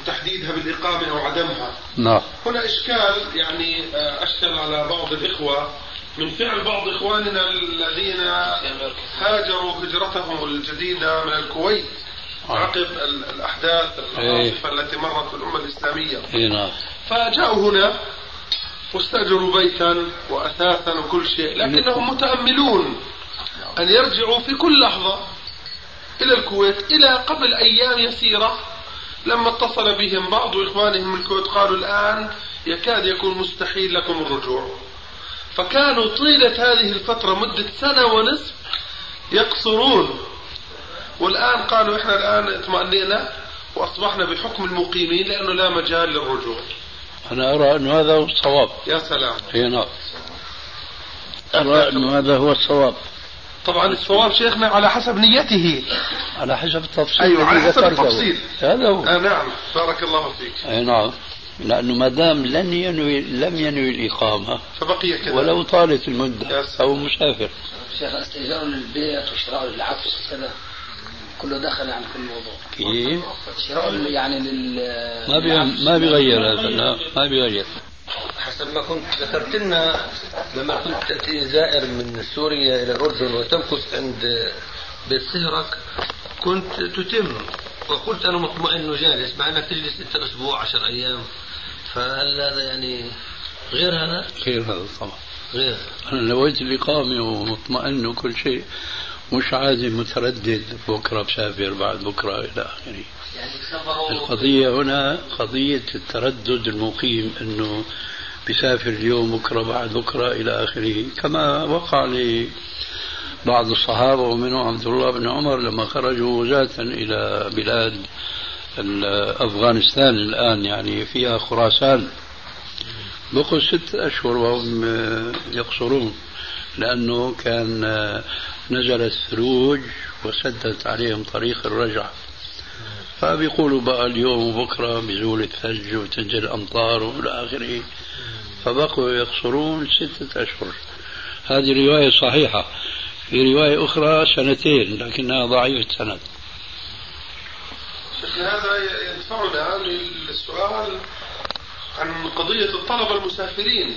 وتحديدها بالإقامة أو عدمها. نعم. هنا إشكال يعني آه، أشكل على بعض الإخوة. من فعل بعض إخواننا الذين هاجروا هجرتهم الجديدة من الكويت. عقب الأحداث العاصفة التي مرت بالأمة الإسلامية. نعم. فجاءوا هنا واستأجروا بيتا وأثاثا وكل شيء لكنهم متأملون أن يرجعوا في كل لحظة إلى الكويت إلى قبل أيام يسيرة لما اتصل بهم بعض إخوانهم من الكويت قالوا الآن يكاد يكون مستحيل لكم الرجوع. فكانوا طيلة هذه الفترة مدة سنة ونصف يقصرون. والآن قالوا إحنا الآن اطمأنينا وأصبحنا بحكم المقيمين لأنه لا مجال للرجوع. أنا أرى أن هذا هو الصواب. يا سلام. هي نعم. أرى أن هذا هو الصواب. طبعا الصواب شيخنا على حسب نيته. على حسب التفصيل أيوه على حسب. التفصيل. هذا هو. آه نعم. بارك الله فيك. أي نعم. لأنه ما دام لن ينوي لم ينوي الإقامة فبقي كذا ولو طالت المدة يا سلام. أو مسافر. شيخ استئجار للبيت وشراء للعفش كذا كله دخل يعني في الموضوع كيف؟ شراء يعني لل ما بي... ما بيغير هذا لا ما بيغير. حسب ما كنت ذكرت لنا لما كنت تأتي زائر من سوريا إلى الأردن وتمكث عند بيت سهرك كنت تتم. وقلت أنا مطمئن وجالس مع أنك تجلس أنت أسبوع عشر أيام. فهل هذا يعني غير هذا؟ خير هذا طبعا. غير. أنا نويت الإقامة ومطمئن وكل شيء. مش عادي متردد. بكرة بسافر بعد بكرة إلى آخره. يعني القضية هنا قضية التردد المقيم أنه بيسافر اليوم بكرة بعد بكرة إلى آخره. كما وقع لبعض الصحابة ومنهم عبد الله بن عمر لما خرجوا غزاة إلى بلاد أفغانستان الآن يعني فيها خراسان. بقوا ست أشهر وهم يقصرون لأنه كان آه، نزلت ثلوج وسدت عليهم طريق الرجعة. فبيقولوا بقى اليوم وبكرة بيزول الثلج وتنزل الأمطار وإلى آخره. فبقوا يقصرون ستة أشهر. هذه رواية صحيحة. في رواية أخرى سنتين لكنها ضعيفة السند شيخنا هذا يدفعنا للسؤال عن قضية الطلبة المسافرين.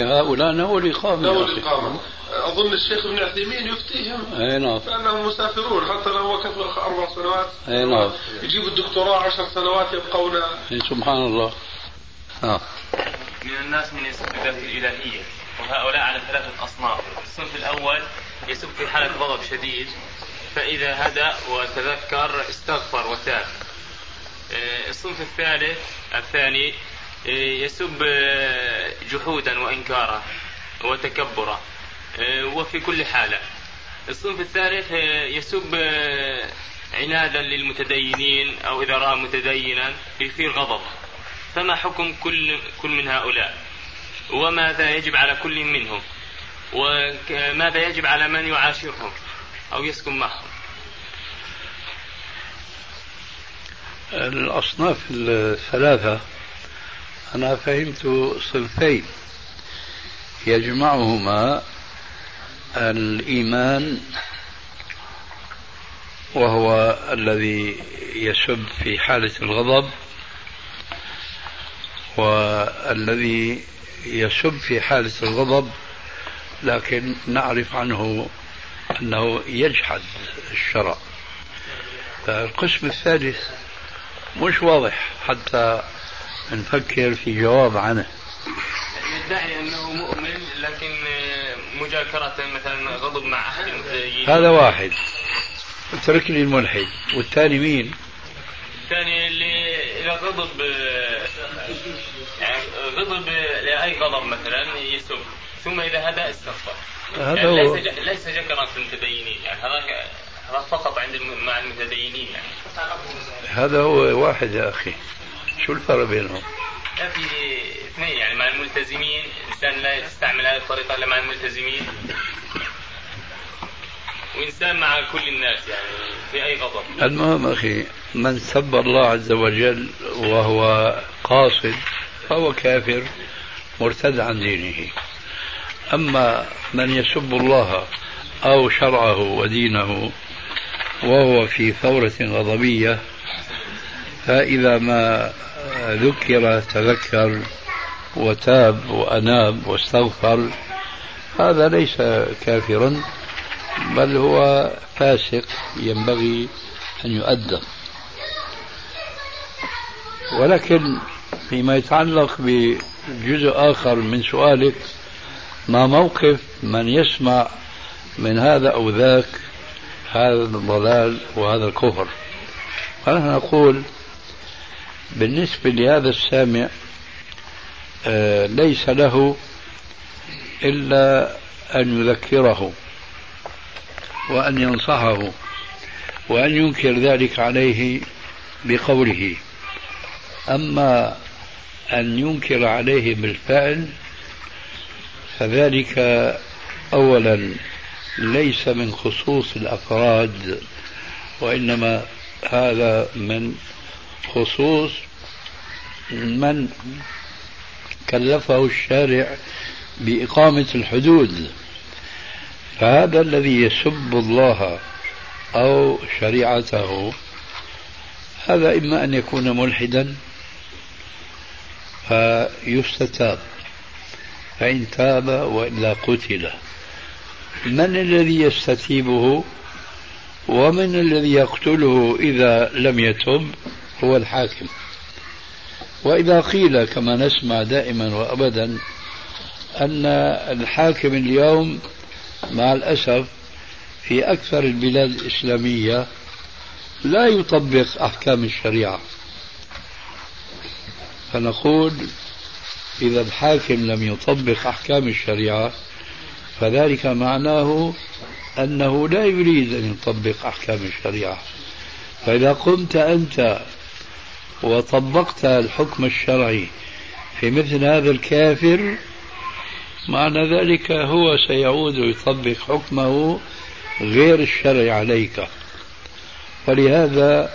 هؤلاء نووا الإقامة أخي. الإقامة. أظن الشيخ ابن عثيمين يفتيهم. أي نعم. بأنهم مسافرون. حتى لو كفر أربع سنوات. أي نعم. يجيب الدكتوراه عشر سنوات يبقون. سبحان الله. آه. من الناس من يسب بذات الإلهية وهؤلاء على ثلاثة أصناف. الصنف الأول يسب في حالة غضب شديد. فإذا هدأ وتذكر استغفر وتاب. الصنف الثالث الثاني يسب آه، جحودا وإنكارا وتكبرا آه، وفي كل حالة. الصنف الثالث آه، يسب عنادا للمتدينين أو إذا رأى متدينا يثير غضب. فما حكم كل كل من هؤلاء؟ وماذا يجب على كل منهم؟ وماذا يجب على من يعاشرهم أو يسكن معهم؟ الأصناف الثلاثة أنا فهمت صنفين يجمعهما الإيمان وهو الذي يسب في حالة الغضب والذي يسب في حالة الغضب لكن نعرف عنه أنه يجحد الشرع. القسم الثالث مش واضح حتى نفكر في جواب عنه. يدعي أنه مؤمن لكن مجاكرة مثلا غضب مع أحد المتدينين هذا واحد. اترك لي الملحد. والثاني مين؟ الثاني اللي إذا غضب يعني غضب لأي غضب مثلا يسب ثم إذا هدأ استغفر. هذا يعني هو. ليس ليس جكرا في المتدينين. يعني هذاك هذا فقط عند مع المتدينين. يعني هذا هو واحد يا أخي. شو الفرق بينهم؟ لا في اثنين يعني مع الملتزمين الانسان لا يستعمل هذه الطريقة إلا مع الملتزمين. وإنسان مع كل الناس يعني في أي غضب. المهم أخي من سب الله عز وجل وهو قاصد فهو كافر مرتد عن دينه. أما من يسب الله أو شرعه ودينه وهو في ثورة غضبية فإذا ما ذكر تذكر وتاب وأناب واستغفر هذا ليس كافرا بل هو فاسق ينبغي أن يؤدب. ولكن فيما يتعلق بجزء آخر من سؤالك ما موقف من يسمع من هذا أو ذاك هذا الضلال وهذا الكفر؟ فنحن نقول بالنسبة لهذا السامع آه، ليس له إلا أن يذكره وأن ينصحه وأن ينكر ذلك عليه بقوله. أما أن ينكر عليه بالفعل فذلك أولا ليس من خصوص الأفراد وإنما هذا من خصوص من كلفه الشارع بإقامة الحدود. فهذا الذي يسب الله أو شريعته هذا إما أن يكون ملحدا فيستتاب فإن تاب وإلا قتل. من الذي يستتيبه ومن الذي يقتله إذا لم يتب؟ هو الحاكم. وإذا قيل كما نسمع دائما وأبدا أن الحاكم اليوم مع الأسف في أكثر البلاد الإسلامية لا يطبق أحكام الشريعة. فنقول إذا الحاكم لم يطبق أحكام الشريعة فذلك معناه أنه لا يريد أن يطبق أحكام الشريعة. فإذا قمت أنت وطبقت الحكم الشرعي. في مثل هذا الكافر معنى ذلك هو سيعود ويطبق حكمه غير الشرعي عليك. ولهذا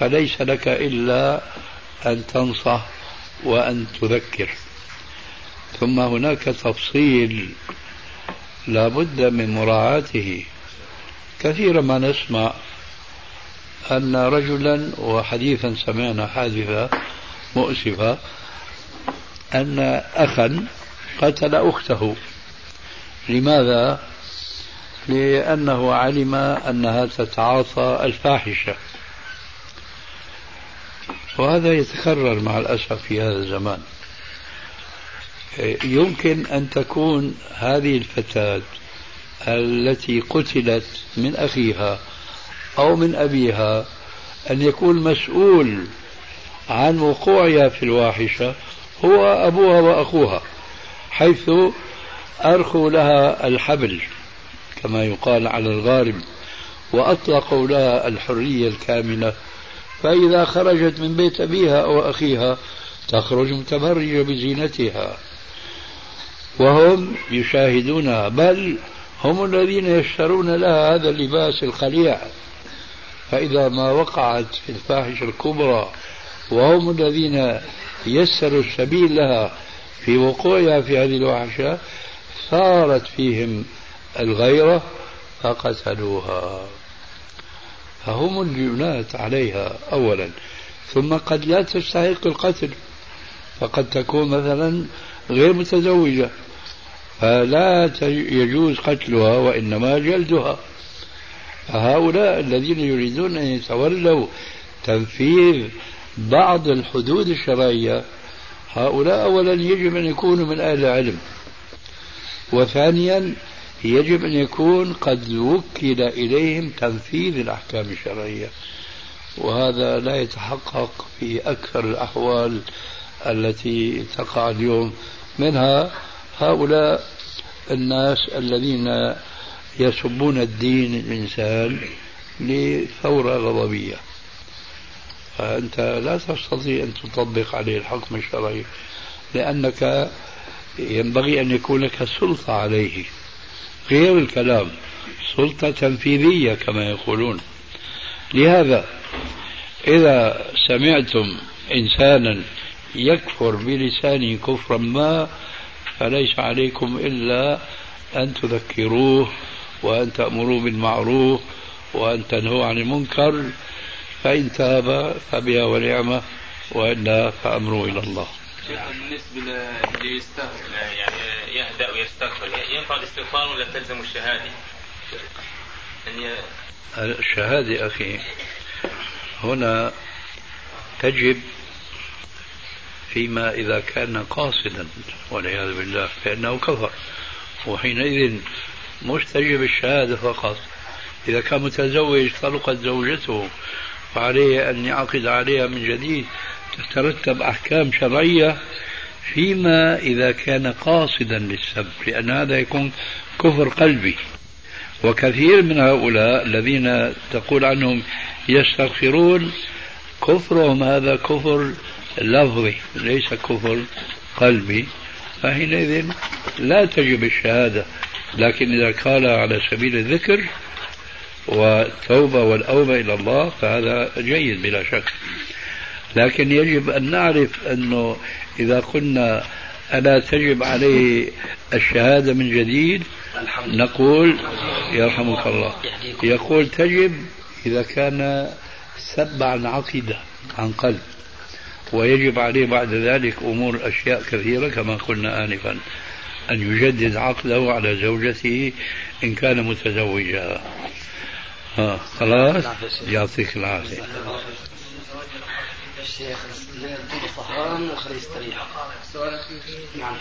فليس لك إلا أن تنصح وأن تذكر. ثم هناك تفصيل لا بد من مراعاته. كثيرا ما نسمع أن رجلا وحديثا سمعنا حادثة مؤسفة أن أخا قتل أخته. لماذا؟ لأنه علم أنها تتعاطى الفاحشة. وهذا يتكرر مع الأسف في هذا الزمان. يمكن أن تكون هذه الفتاة التي قتلت من أخيها أو من أبيها أن يكون مسؤول عن وقوعها في الواحشة هو أبوها وأخوها حيث أرخوا لها الحبل كما يقال على الغارب وأطلقوا لها الحرية الكاملة فإذا خرجت من بيت أبيها أو أخيها تخرج متبرجة بزينتها. وهم يشاهدونها بل هم الذين يشترون لها هذا اللباس الخليع. فإذا ما وقعت في الفاحشة الكبرى وهم الذين يسروا السبيل لها في وقوعها في هذه الوحشة صارت فيهم الغيرة فقتلوها. فهم الجناة عليها أولا. ثم قد لا تستحق القتل. فقد تكون مثلا غير متزوجة. فلا يجوز قتلها وإنما جلدها. فهؤلاء الذين يريدون أن يتولوا تنفيذ بعض الحدود الشرعية هؤلاء أولا يجب أن يكونوا من أهل العلم وثانيا يجب أن يكون قد وكل إليهم تنفيذ الأحكام الشرعية وهذا لا يتحقق في أكثر الأحوال التي تقع اليوم منها هؤلاء الناس الذين يسبون الدين الإنسان لثورة غضبية. فأنت لا تستطيع أن تطبق عليه الحكم الشرعي لأنك ينبغي أن يكون لك سلطة عليه. غير الكلام سلطة تنفيذية كما يقولون. لهذا إذا سمعتم إنسانا يكفر بلسانه كفرا ما فليس عليكم إلا أن تذكروه وأن تأمروا بالمعروف وأن تنهوا عن المنكر فإن تاب فبها ونعمة وإلا فأمره إلى الله بالنسبة ليستغفر يعني يهدأ ويستغفر ينفع الاستغفار ولا تلزم الشهادة؟ يعني الشهادة أخي هنا تجب فيما إذا كان قاصدا والعياذ بالله فإنه كفر وحينئذ مش تجب الشهادة فقط. إذا كان متزوج طلقت زوجته وعليه أن يعقد عليها من جديد تترتب أحكام شرعية فيما إذا كان قاصدا للسب لأن هذا يكون كفر قلبي. وكثير من هؤلاء الذين تقول عنهم يستغفرون كفرهم هذا كفر لفظي ليس كفر قلبي. فحينئذ لا تجب الشهادة. لكن إذا قال على سبيل الذكر والتوبة والأوبة إلى الله فهذا جيد بلا شك. لكن يجب أن نعرف أنه إذا قلنا ألا تجب عليه الشهادة من جديد نقول يرحمك الله. يقول تجب إذا كان سب عن عقيدة عن قلب ويجب عليه بعد ذلك أمور أشياء كثيرة كما قلنا آنفا. أن يجدد عقده على زوجته إن كان متزوجا. خلاص؟ يعطيك العافية. الشيخ يستريح. نعم.